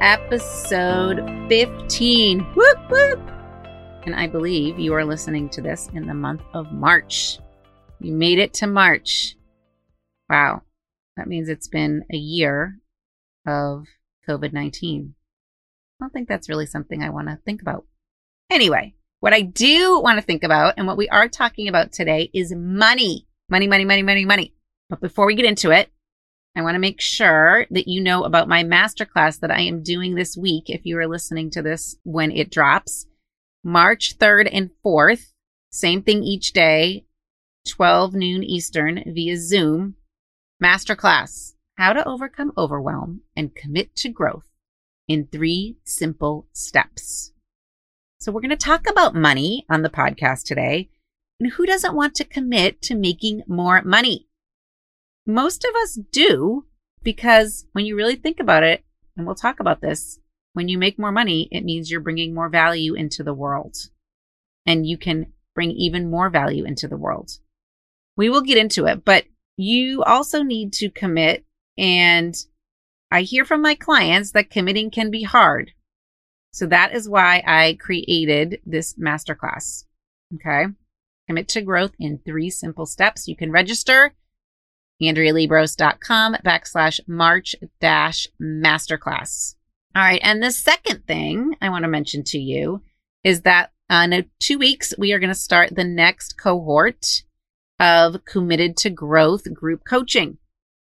episode 15. Whoop, whoop. And I believe you are listening to this in the month of March. You made it to March. Wow. That means it's been a year of COVID 19. I don't think that's really something I want to think about. Anyway, what I do want to think about and what we are talking about today is money. Money, money, money, money, money. But before we get into it, I want to make sure that you know about my masterclass that I am doing this week. If you are listening to this when it drops, March 3rd and 4th, same thing each day, 12 noon Eastern via Zoom. Masterclass How to Overcome Overwhelm and Commit to Growth in three simple steps. So, we're going to talk about money on the podcast today. And who doesn't want to commit to making more money? Most of us do because when you really think about it, and we'll talk about this, when you make more money, it means you're bringing more value into the world and you can bring even more value into the world. We will get into it, but you also need to commit. And I hear from my clients that committing can be hard. So that is why I created this masterclass. Okay. Commit to growth in three simple steps. You can register AndreaLiebross.com backslash March dash masterclass. All right. And the second thing I want to mention to you is that uh, in two weeks, we are going to start the next cohort of committed to growth group coaching.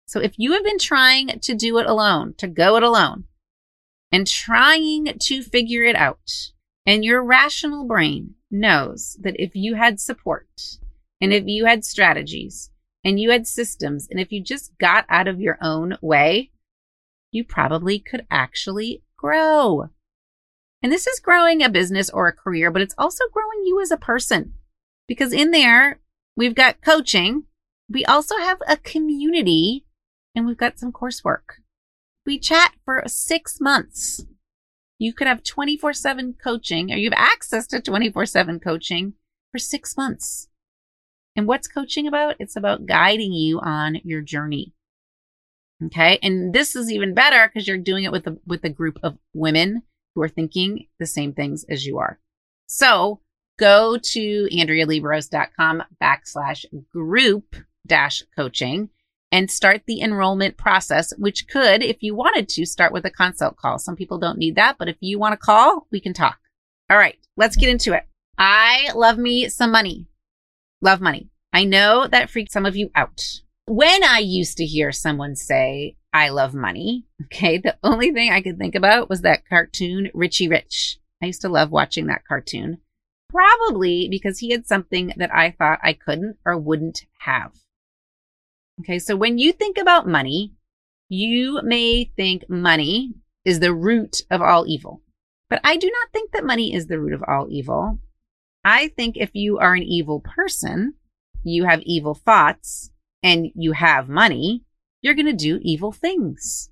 So if you have been trying to do it alone, to go it alone, and trying to figure it out, and your rational brain knows that if you had support and if you had strategies and you had systems, and if you just got out of your own way, you probably could actually grow. And this is growing a business or a career, but it's also growing you as a person because in there, we've got coaching. We also have a community and we've got some coursework. We chat for six months. You could have 24 7 coaching or you have access to 24 7 coaching for six months. And what's coaching about? It's about guiding you on your journey. Okay. And this is even better because you're doing it with a, with a group of women who are thinking the same things as you are. So go to AndreaLiebross.com backslash group dash coaching and start the enrollment process, which could, if you wanted to, start with a consult call. Some people don't need that, but if you want to call, we can talk. All right, let's get into it. I love me some money love money. I know that freaks some of you out. When I used to hear someone say, I love money, okay, the only thing I could think about was that cartoon, Richie Rich. I used to love watching that cartoon, probably because he had something that I thought I couldn't or wouldn't have. Okay, so when you think about money, you may think money is the root of all evil. But I do not think that money is the root of all evil. I think if you are an evil person, you have evil thoughts, and you have money, you're going to do evil things.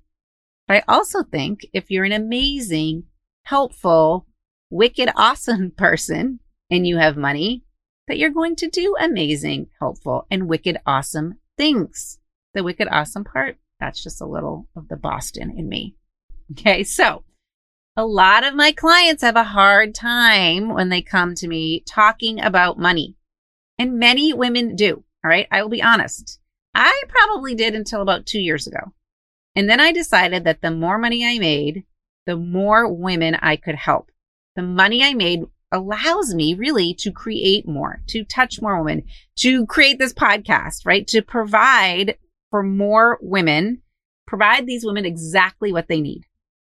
But I also think if you're an amazing, helpful, wicked, awesome person and you have money, that you're going to do amazing, helpful, and wicked, awesome things. The wicked, awesome part, that's just a little of the Boston in me. Okay, so a lot of my clients have a hard time when they come to me talking about money. And many women do. All right. I will be honest. I probably did until about two years ago. And then I decided that the more money I made, the more women I could help. The money I made allows me really to create more, to touch more women, to create this podcast, right? To provide for more women, provide these women exactly what they need.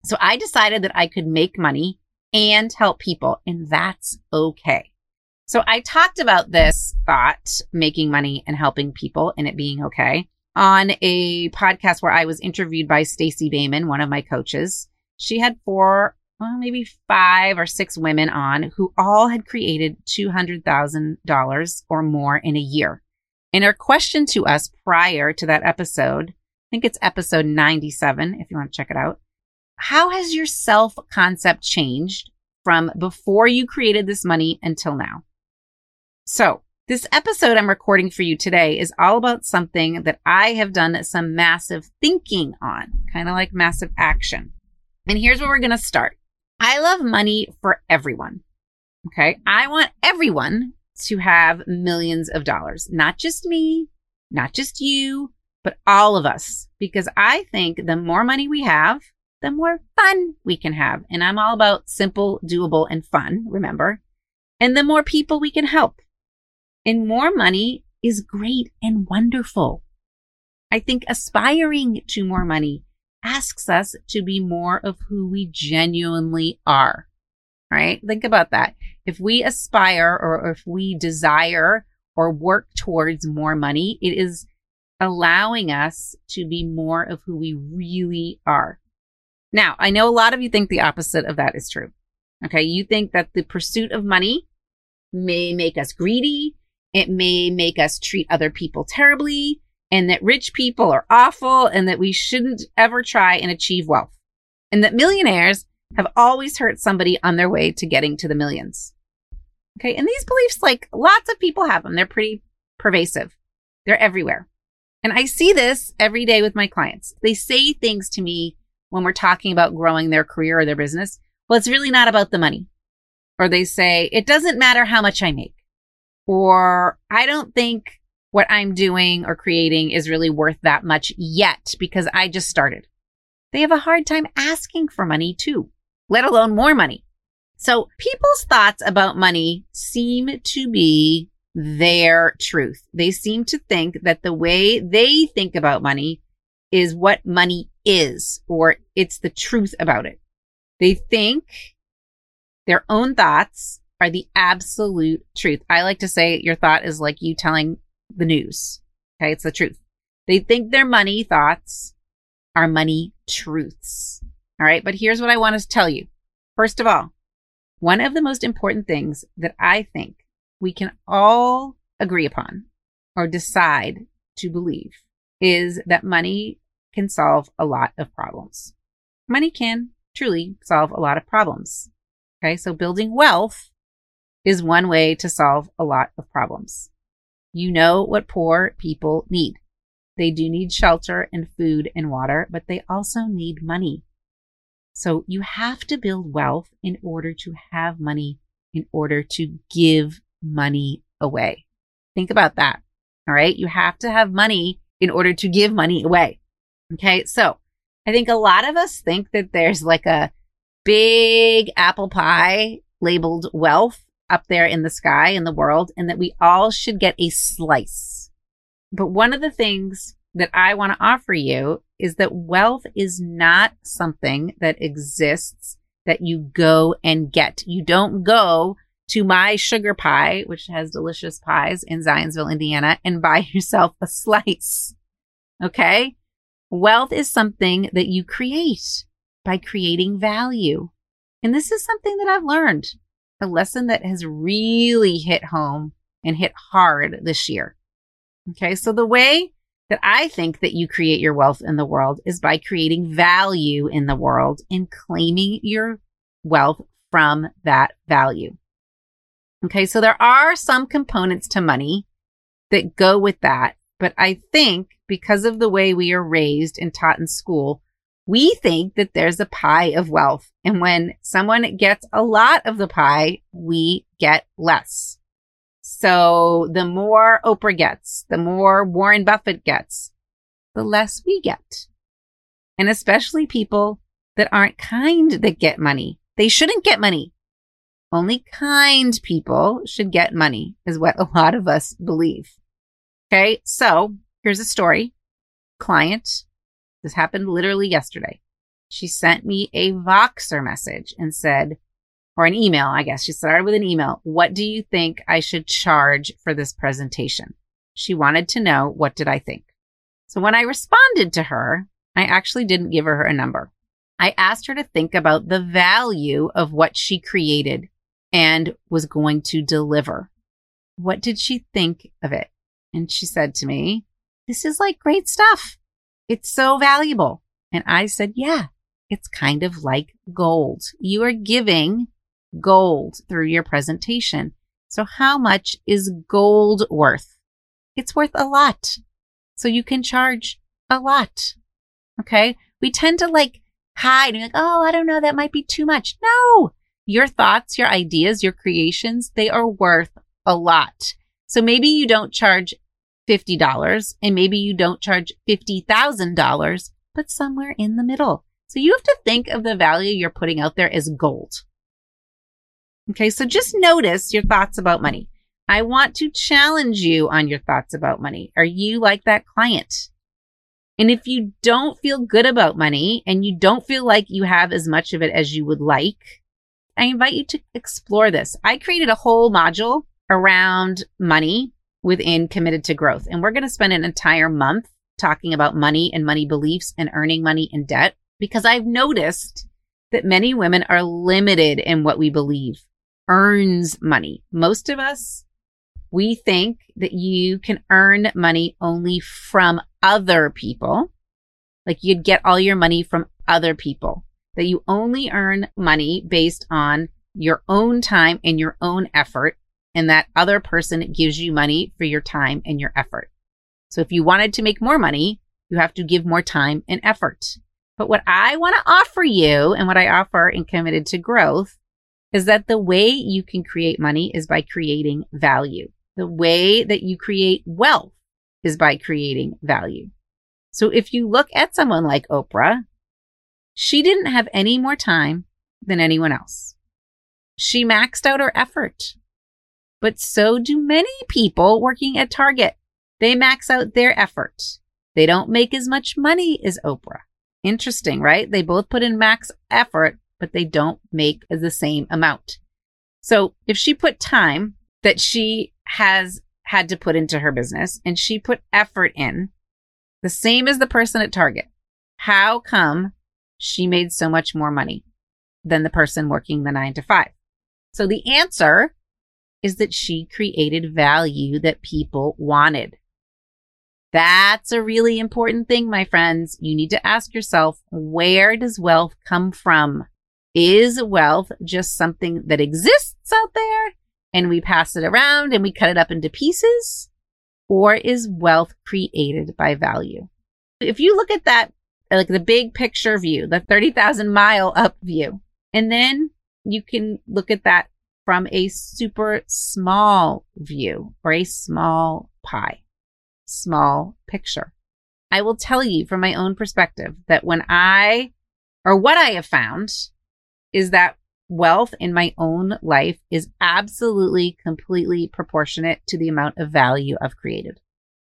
So I decided that I could make money and help people, and that's okay. So I talked about this thought, making money and helping people and it being okay on a podcast where I was interviewed by Stacey Boehman, one of my coaches. She had four, well, maybe five or six women on who all had created $200,000 or more in a year. And her question to us prior to that episode, I think it's episode 97, if you want to check it out, how has your self concept changed from before you created this money until now? So, this episode I'm recording for you today is all about something that I have done some massive thinking on, kind of like massive action. And here's where we're going to start. I love money for everyone. Okay. I want everyone to have millions of dollars, not just me, not just you, but all of us, because I think the more money we have, the more fun we can have. And I'm all about simple, doable, and fun, remember? And the more people we can help. And more money is great and wonderful. I think aspiring to more money asks us to be more of who we genuinely are. Right? Think about that. If we aspire or if we desire or work towards more money, it is allowing us to be more of who we really are. Now, I know a lot of you think the opposite of that is true. Okay. You think that the pursuit of money may make us greedy. It may make us treat other people terribly and that rich people are awful and that we shouldn't ever try and achieve wealth and that millionaires have always hurt somebody on their way to getting to the millions. Okay. And these beliefs, like lots of people have them. They're pretty pervasive. They're everywhere. And I see this every day with my clients. They say things to me when we're talking about growing their career or their business, well, it's really not about the money. Or they say, it doesn't matter how much I make. Or I don't think what I'm doing or creating is really worth that much yet because I just started. They have a hard time asking for money too, let alone more money. So people's thoughts about money seem to be their truth. They seem to think that the way they think about money is what money is, or it's the truth about it. They think their own thoughts are the absolute truth. I like to say your thought is like you telling the news. Okay. It's the truth. They think their money thoughts are money truths. All right. But here's what I want to tell you. First of all, one of the most important things that I think we can all agree upon or decide to believe is that money can solve a lot of problems. Money can truly solve a lot of problems. Okay. So building wealth is one way to solve a lot of problems. You know what poor people need. They do need shelter and food and water, but they also need money. So you have to build wealth in order to have money, in order to give money away. Think about that. All right. You have to have money in order to give money away. Okay. So I think a lot of us think that there's like a big apple pie labeled wealth up there in the sky in the world and that we all should get a slice. But one of the things that I want to offer you is that wealth is not something that exists that you go and get. You don't go to my sugar pie, which has delicious pies in Zionsville, Indiana, and buy yourself a slice. Okay. Wealth is something that you create by creating value. And this is something that I've learned, a lesson that has really hit home and hit hard this year. Okay. So the way that I think that you create your wealth in the world is by creating value in the world and claiming your wealth from that value. Okay. So there are some components to money that go with that. But I think because of the way we are raised and taught in school, we think that there's a pie of wealth. And when someone gets a lot of the pie, we get less. So the more Oprah gets, the more Warren Buffett gets, the less we get. And especially people that aren't kind that get money. They shouldn't get money. Only kind people should get money, is what a lot of us believe. Okay, so here's a story. Client, this happened literally yesterday. She sent me a Voxer message and said, or an email, I guess. She started with an email. What do you think I should charge for this presentation? She wanted to know what did I think. So when I responded to her, I actually didn't give her a number. I asked her to think about the value of what she created and was going to deliver. What did she think of it? And she said to me, This is like great stuff. It's so valuable. And I said, Yeah, it's kind of like gold. You are giving gold through your presentation. So how much is gold worth? It's worth a lot. So you can charge a lot. Okay. We tend to like hide and like, oh, I don't know. That might be too much. No, your thoughts, your ideas, your creations, they are worth a lot. So maybe you don't charge $50 and maybe you don't charge $50,000, but somewhere in the middle. So you have to think of the value you're putting out there as gold. Okay. So just notice your thoughts about money. I want to challenge you on your thoughts about money. Are you like that client? And if you don't feel good about money and you don't feel like you have as much of it as you would like, I invite you to explore this. I created a whole module around money within Committed to Growth. And we're going to spend an entire month talking about money and money beliefs and earning money in debt because I've noticed that many women are limited in what we believe earns money. Most of us, we think that you can earn money only from other people. Like you'd get all your money from other people, that you only earn money based on your own time and your own effort and that other person gives you money for your time and your effort. So if you wanted to make more money, you have to give more time and effort. But what I want to offer you and what I offer in Committed to Growth is that the way you can create money is by creating value. The way that you create wealth is by creating value. So if you look at someone like Oprah, she didn't have any more time than anyone else. She maxed out her effort but so do many people working at Target. They max out their effort. They don't make as much money as Oprah. Interesting, right? They both put in max effort, but they don't make the same amount. So if she put time that she has had to put into her business and she put effort in, the same as the person at Target, how come she made so much more money than the person working the nine to five? So the answer is that she created value that people wanted. That's a really important thing, my friends. You need to ask yourself, where does wealth come from? Is wealth just something that exists out there and we pass it around and we cut it up into pieces? Or is wealth created by value? If you look at that, like the big picture view, the 30,000 mile up view, and then you can look at that from a super small view or a small pie, small picture. I will tell you from my own perspective that when I, or what I have found is that wealth in my own life is absolutely completely proportionate to the amount of value I've created.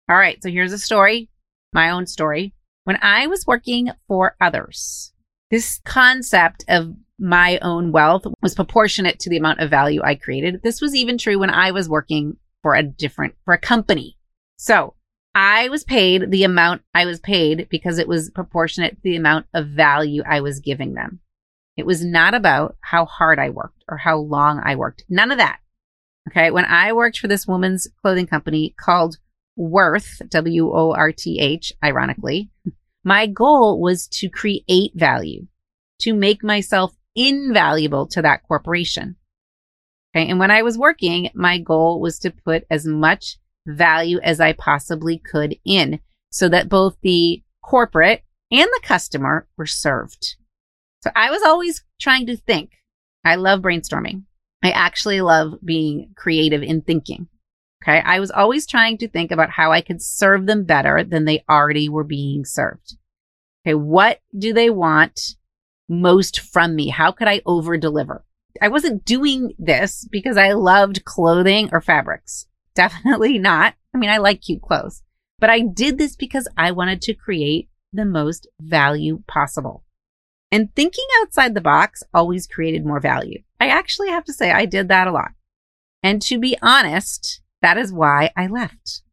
All right. So here's a story, my own story. When I was working for others, this concept of my own wealth was proportionate to the amount of value I created. This was even true when I was working for a different, for a company. So I was paid the amount I was paid because it was proportionate to the amount of value I was giving them. It was not about how hard I worked or how long I worked. None of that. Okay. When I worked for this woman's clothing company called worth, W O R T H, ironically, my goal was to create value, to make myself invaluable to that corporation. Okay. And when I was working, my goal was to put as much value as I possibly could in so that both the corporate and the customer were served. So I was always trying to think. I love brainstorming. I actually love being creative in thinking. Okay. I was always trying to think about how I could serve them better than they already were being served. Okay. What do they want most from me? How could I over deliver? I wasn't doing this because I loved clothing or fabrics. Definitely not. I mean, I like cute clothes, but I did this because I wanted to create the most value possible. And thinking outside the box always created more value. I actually have to say I did that a lot. And to be honest, that is why I left.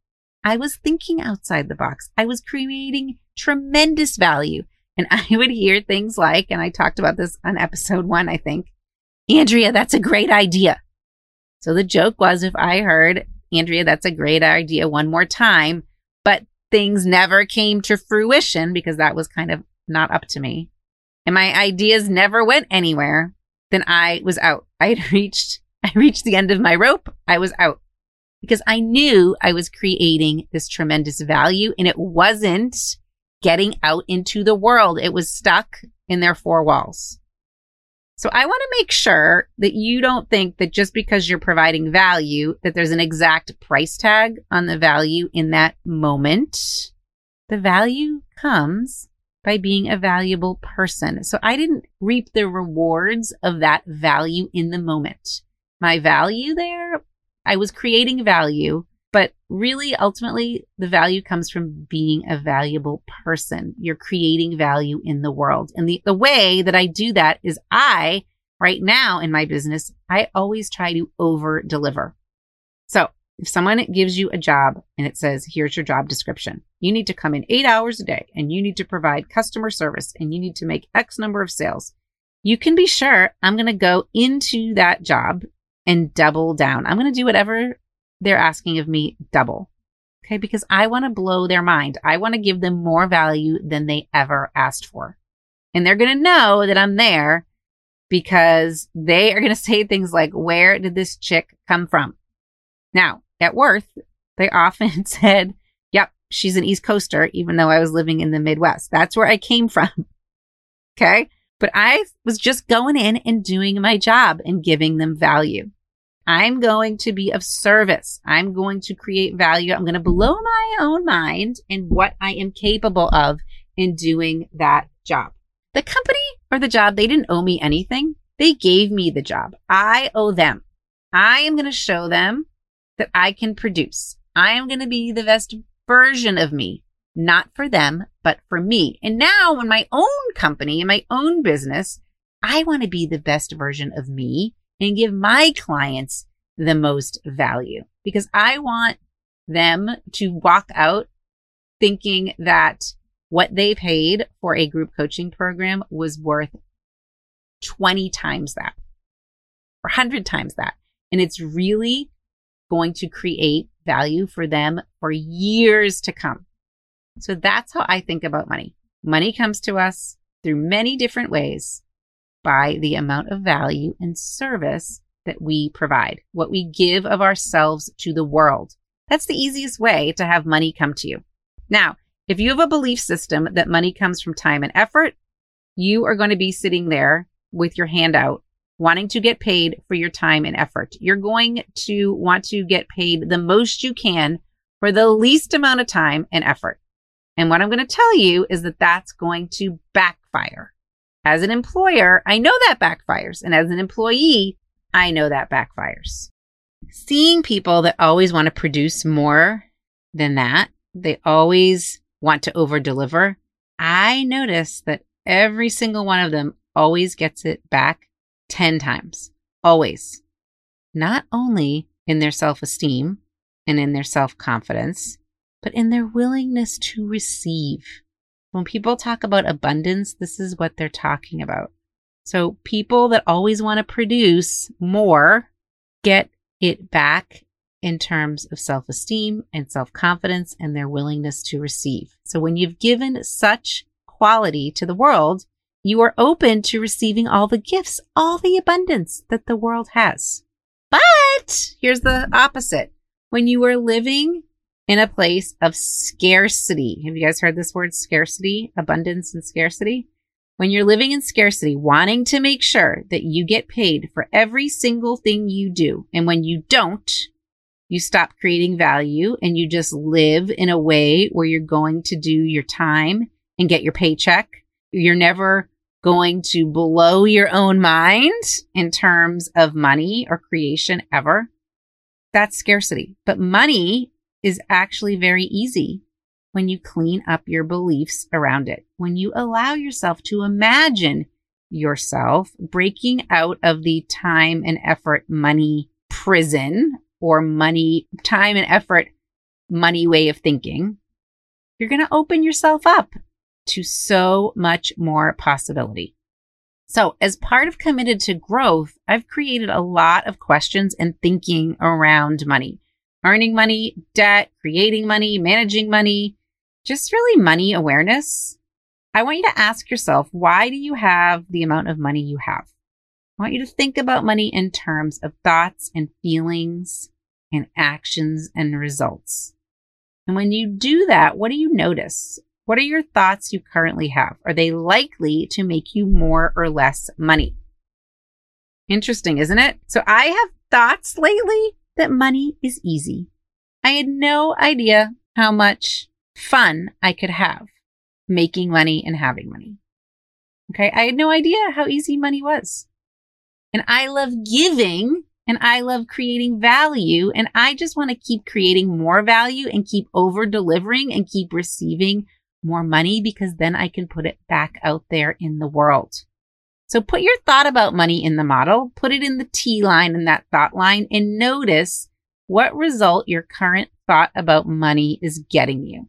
I was thinking outside the box. I was creating tremendous value. And I would hear things like, and I talked about this on episode one, I think, Andrea, that's a great idea. So the joke was if I heard, Andrea, that's a great idea one more time, but things never came to fruition because that was kind of not up to me. And my ideas never went anywhere. Then I was out. I had reached, I reached the end of my rope. I was out because I knew I was creating this tremendous value and it wasn't getting out into the world. It was stuck in their four walls. So I want to make sure that you don't think that just because you're providing value, that there's an exact price tag on the value in that moment. The value comes by being a valuable person. So I didn't reap the rewards of that value in the moment. My value there, I was creating value but really, ultimately, the value comes from being a valuable person. You're creating value in the world. And the, the way that I do that is I, right now in my business, I always try to over deliver. So if someone gives you a job and it says, here's your job description, you need to come in eight hours a day and you need to provide customer service and you need to make X number of sales. You can be sure I'm going to go into that job and double down. I'm going to do whatever they're asking of me double. Okay. Because I want to blow their mind. I want to give them more value than they ever asked for. And they're going to know that I'm there because they are going to say things like, where did this chick come from? Now at Worth, they often said, yep, she's an East Coaster, even though I was living in the Midwest. That's where I came from. okay. But I was just going in and doing my job and giving them value. I'm going to be of service. I'm going to create value. I'm going to blow my own mind in what I am capable of in doing that job. The company or the job, they didn't owe me anything. They gave me the job. I owe them. I am going to show them that I can produce. I am going to be the best version of me, not for them, but for me. And now in my own company, in my own business, I want to be the best version of me and give my clients the most value because I want them to walk out thinking that what they paid for a group coaching program was worth 20 times that or 100 times that. And it's really going to create value for them for years to come. So that's how I think about money. Money comes to us through many different ways by the amount of value and service that we provide, what we give of ourselves to the world. That's the easiest way to have money come to you. Now, if you have a belief system that money comes from time and effort, you are going to be sitting there with your hand out, wanting to get paid for your time and effort. You're going to want to get paid the most you can for the least amount of time and effort. And what I'm going to tell you is that that's going to backfire. As an employer, I know that backfires. And as an employee, I know that backfires. Seeing people that always want to produce more than that, they always want to over deliver. I notice that every single one of them always gets it back 10 times. Always. Not only in their self esteem and in their self confidence, but in their willingness to receive. When people talk about abundance, this is what they're talking about. So people that always want to produce more get it back in terms of self esteem and self confidence and their willingness to receive. So when you've given such quality to the world, you are open to receiving all the gifts, all the abundance that the world has. But here's the opposite. When you are living in a place of scarcity, have you guys heard this word scarcity, abundance and scarcity? When you're living in scarcity, wanting to make sure that you get paid for every single thing you do, and when you don't, you stop creating value and you just live in a way where you're going to do your time and get your paycheck. You're never going to blow your own mind in terms of money or creation ever. That's scarcity. But money is actually very easy when you clean up your beliefs around it, when you allow yourself to imagine yourself breaking out of the time and effort money prison or money, time and effort money way of thinking, you're going to open yourself up to so much more possibility. So, as part of Committed to Growth, I've created a lot of questions and thinking around money, earning money, debt, creating money, managing money, just really money awareness. I want you to ask yourself, why do you have the amount of money you have? I want you to think about money in terms of thoughts and feelings and actions and results. And when you do that, what do you notice? What are your thoughts you currently have? Are they likely to make you more or less money? Interesting, isn't it? So I have thoughts lately that money is easy. I had no idea how much fun I could have making money and having money. Okay. I had no idea how easy money was. And I love giving and I love creating value. And I just want to keep creating more value and keep over delivering and keep receiving more money because then I can put it back out there in the world. So put your thought about money in the model, put it in the T line in that thought line and notice what result your current thought about money is getting you.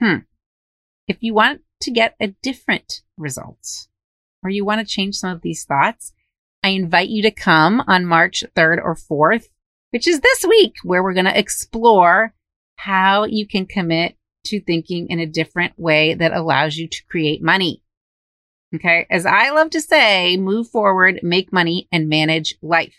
Hmm. If you want to get a different result or you want to change some of these thoughts, I invite you to come on March 3rd or 4th, which is this week, where we're going to explore how you can commit to thinking in a different way that allows you to create money. Okay. As I love to say, move forward, make money and manage life.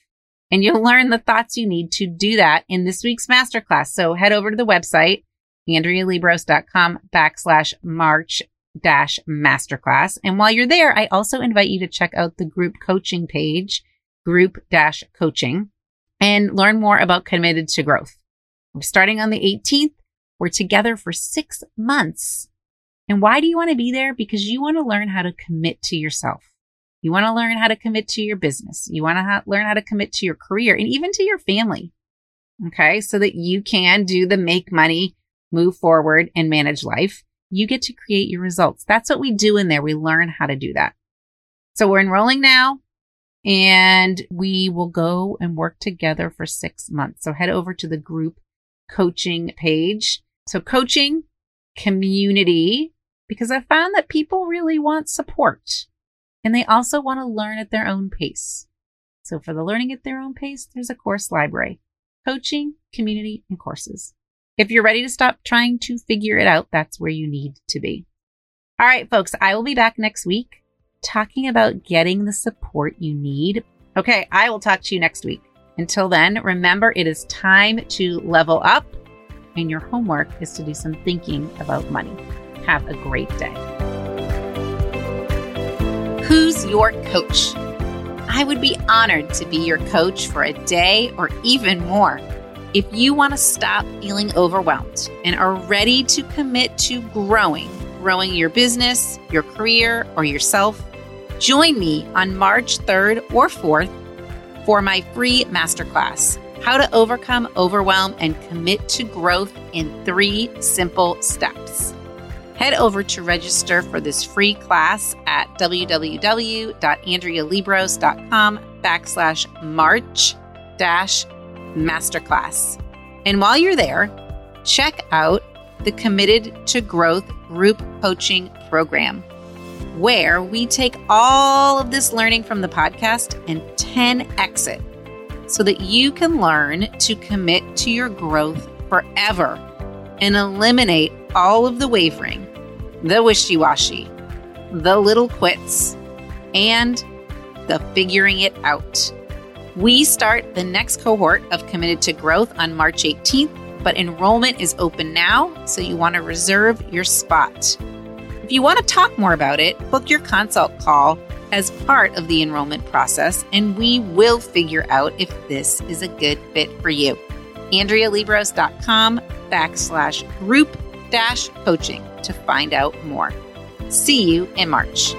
And you'll learn the thoughts you need to do that in this week's masterclass. So head over to the website, AndreaLiebross.com backslash March dash masterclass. And while you're there, I also invite you to check out the group coaching page, group dash coaching, and learn more about committed to growth. We're starting on the 18th we're together for six months. And why do you want to be there? Because you want to learn how to commit to yourself. You want to learn how to commit to your business. You want to ha- learn how to commit to your career and even to your family. Okay. So that you can do the make money, move forward and manage life. You get to create your results. That's what we do in there. We learn how to do that. So we're enrolling now and we will go and work together for six months. So head over to the group coaching page so coaching, community, because I found that people really want support and they also want to learn at their own pace. So for the learning at their own pace, there's a course library, coaching, community, and courses. If you're ready to stop trying to figure it out, that's where you need to be. All right, folks, I will be back next week talking about getting the support you need. Okay, I will talk to you next week. Until then, remember it is time to level up and your homework is to do some thinking about money. Have a great day. Who's your coach? I would be honored to be your coach for a day or even more. If you want to stop feeling overwhelmed and are ready to commit to growing, growing your business, your career, or yourself, join me on March 3rd or 4th for my free masterclass how to overcome overwhelm and commit to growth in three simple steps. Head over to register for this free class at www.andrealiebross.com backslash march dash masterclass. And while you're there, check out the Committed to Growth group coaching program, where we take all of this learning from the podcast and 10 exit so that you can learn to commit to your growth forever and eliminate all of the wavering, the wishy washy, the little quits, and the figuring it out. We start the next cohort of Committed to Growth on March 18th, but enrollment is open now, so you want to reserve your spot. If you want to talk more about it, book your consult call as part of the enrollment process, and we will figure out if this is a good fit for you. AndreaLiebross.com backslash group dash coaching to find out more. See you in March.